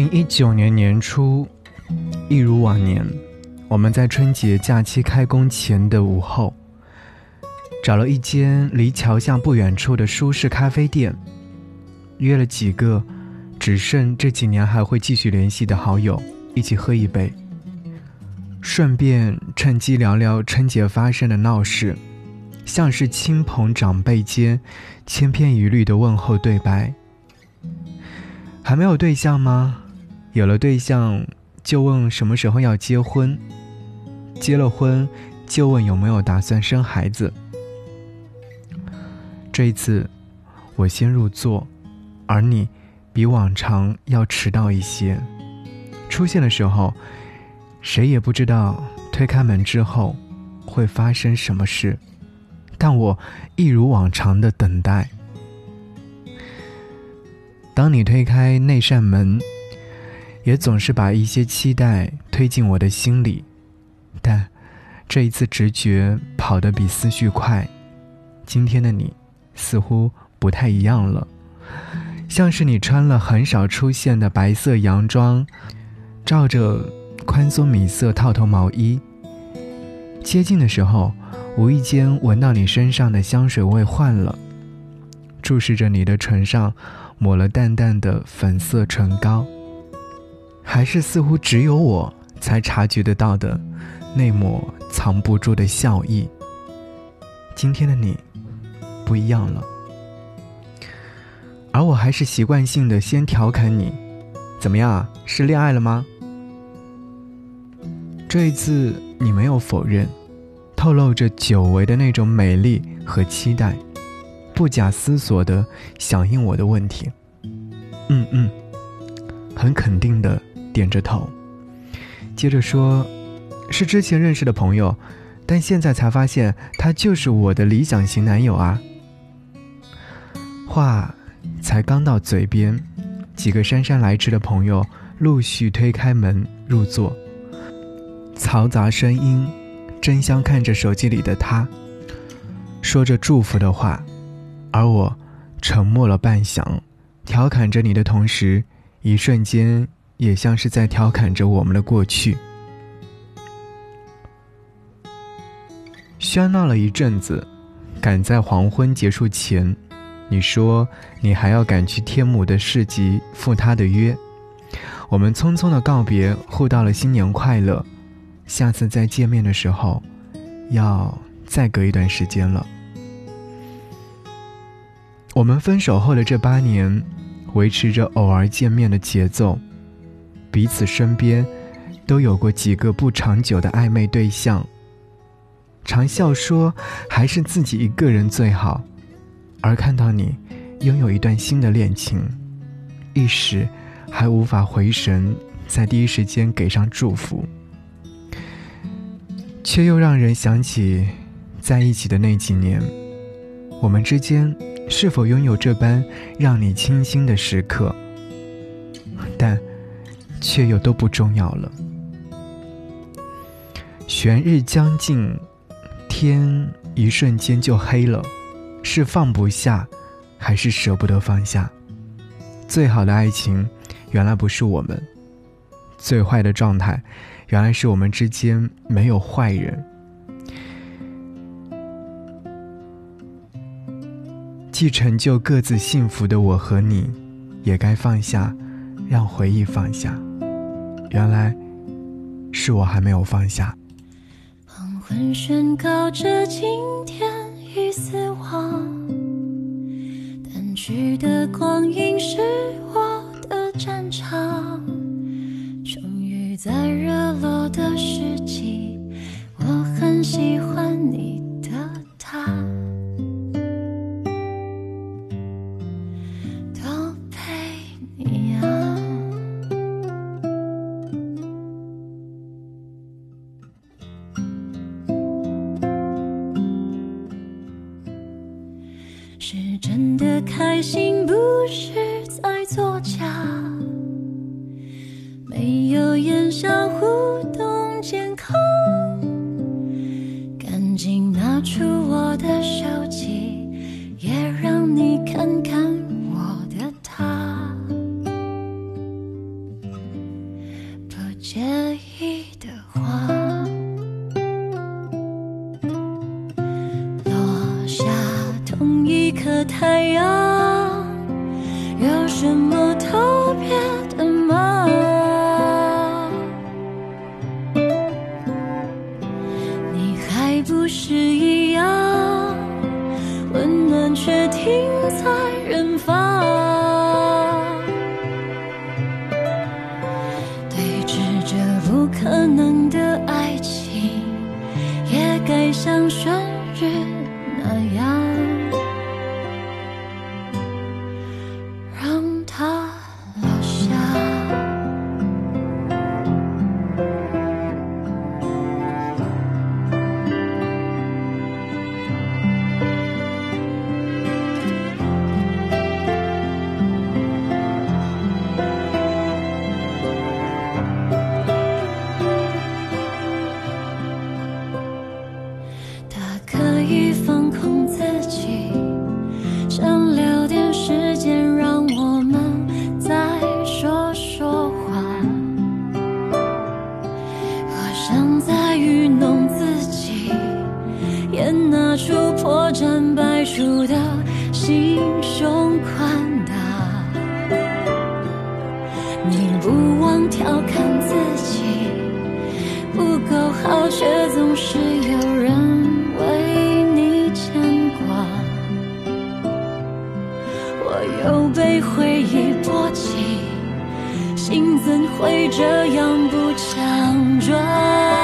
零一九年年初，一如往年，我们在春节假期开工前的午后，找了一间离桥下不远处的舒适咖啡店，约了几个只剩这几年还会继续联系的好友，一起喝一杯，顺便趁机聊聊春节发生的闹事，像是亲朋长辈间千篇一律的问候对白。还没有对象吗？有了对象，就问什么时候要结婚；结了婚，就问有没有打算生孩子。这一次，我先入座，而你比往常要迟到一些。出现的时候，谁也不知道推开门之后会发生什么事，但我一如往常的等待。当你推开那扇门，也总是把一些期待推进我的心里，但这一次直觉跑得比思绪快。今天的你似乎不太一样了，像是你穿了很少出现的白色洋装，罩着宽松米色套头毛衣。接近的时候，无意间闻到你身上的香水味换了，注视着你的唇上。抹了淡淡的粉色唇膏，还是似乎只有我才察觉得到的那抹藏不住的笑意。今天的你不一样了，而我还是习惯性的先调侃你：“怎么样啊，是恋爱了吗？”这一次你没有否认，透露着久违的那种美丽和期待。不假思索的响应我的问题，嗯嗯，很肯定的点着头，接着说，是之前认识的朋友，但现在才发现他就是我的理想型男友啊。话才刚到嘴边，几个姗姗来迟的朋友陆续推开门入座，嘈杂声音争相看着手机里的他，说着祝福的话。而我沉默了半晌，调侃着你的同时，一瞬间也像是在调侃着我们的过去。喧闹了一阵子，赶在黄昏结束前，你说你还要赶去天母的市集赴他的约。我们匆匆的告别，互道了新年快乐。下次再见面的时候，要再隔一段时间了。我们分手后的这八年，维持着偶尔见面的节奏，彼此身边都有过几个不长久的暧昧对象。常笑说还是自己一个人最好，而看到你拥有一段新的恋情，一时还无法回神，在第一时间给上祝福，却又让人想起在一起的那几年，我们之间。是否拥有这般让你倾心的时刻？但，却又都不重要了。玄日将尽，天一瞬间就黑了。是放不下，还是舍不得放下？最好的爱情，原来不是我们；最坏的状态，原来是我们之间没有坏人。既成就各自幸福的我和你，也该放下，让回忆放下。原来，是我还没有放下。黄昏宣告着今天已死亡，淡去的光阴是我的战场。终于在热落的时机，我很喜欢你的开心，不是在作假。没有言笑互动，健康。赶紧拿出我的手机，的太阳有什么特别的吗？你还不是一主的心胸宽大，你不忘调侃自己不够好，却总是有人为你牵挂。我又被回忆波及，心怎会这样不强壮？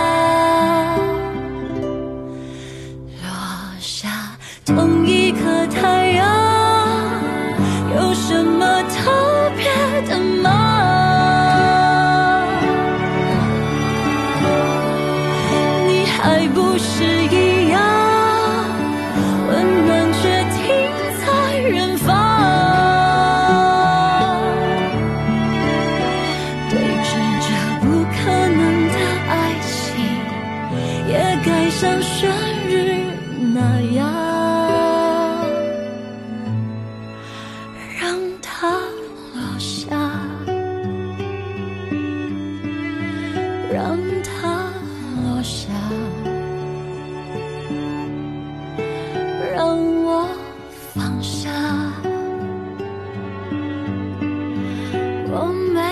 我没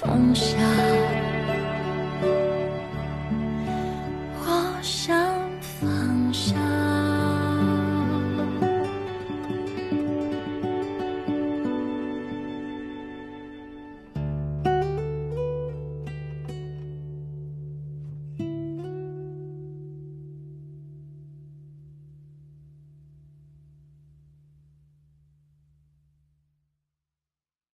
放下。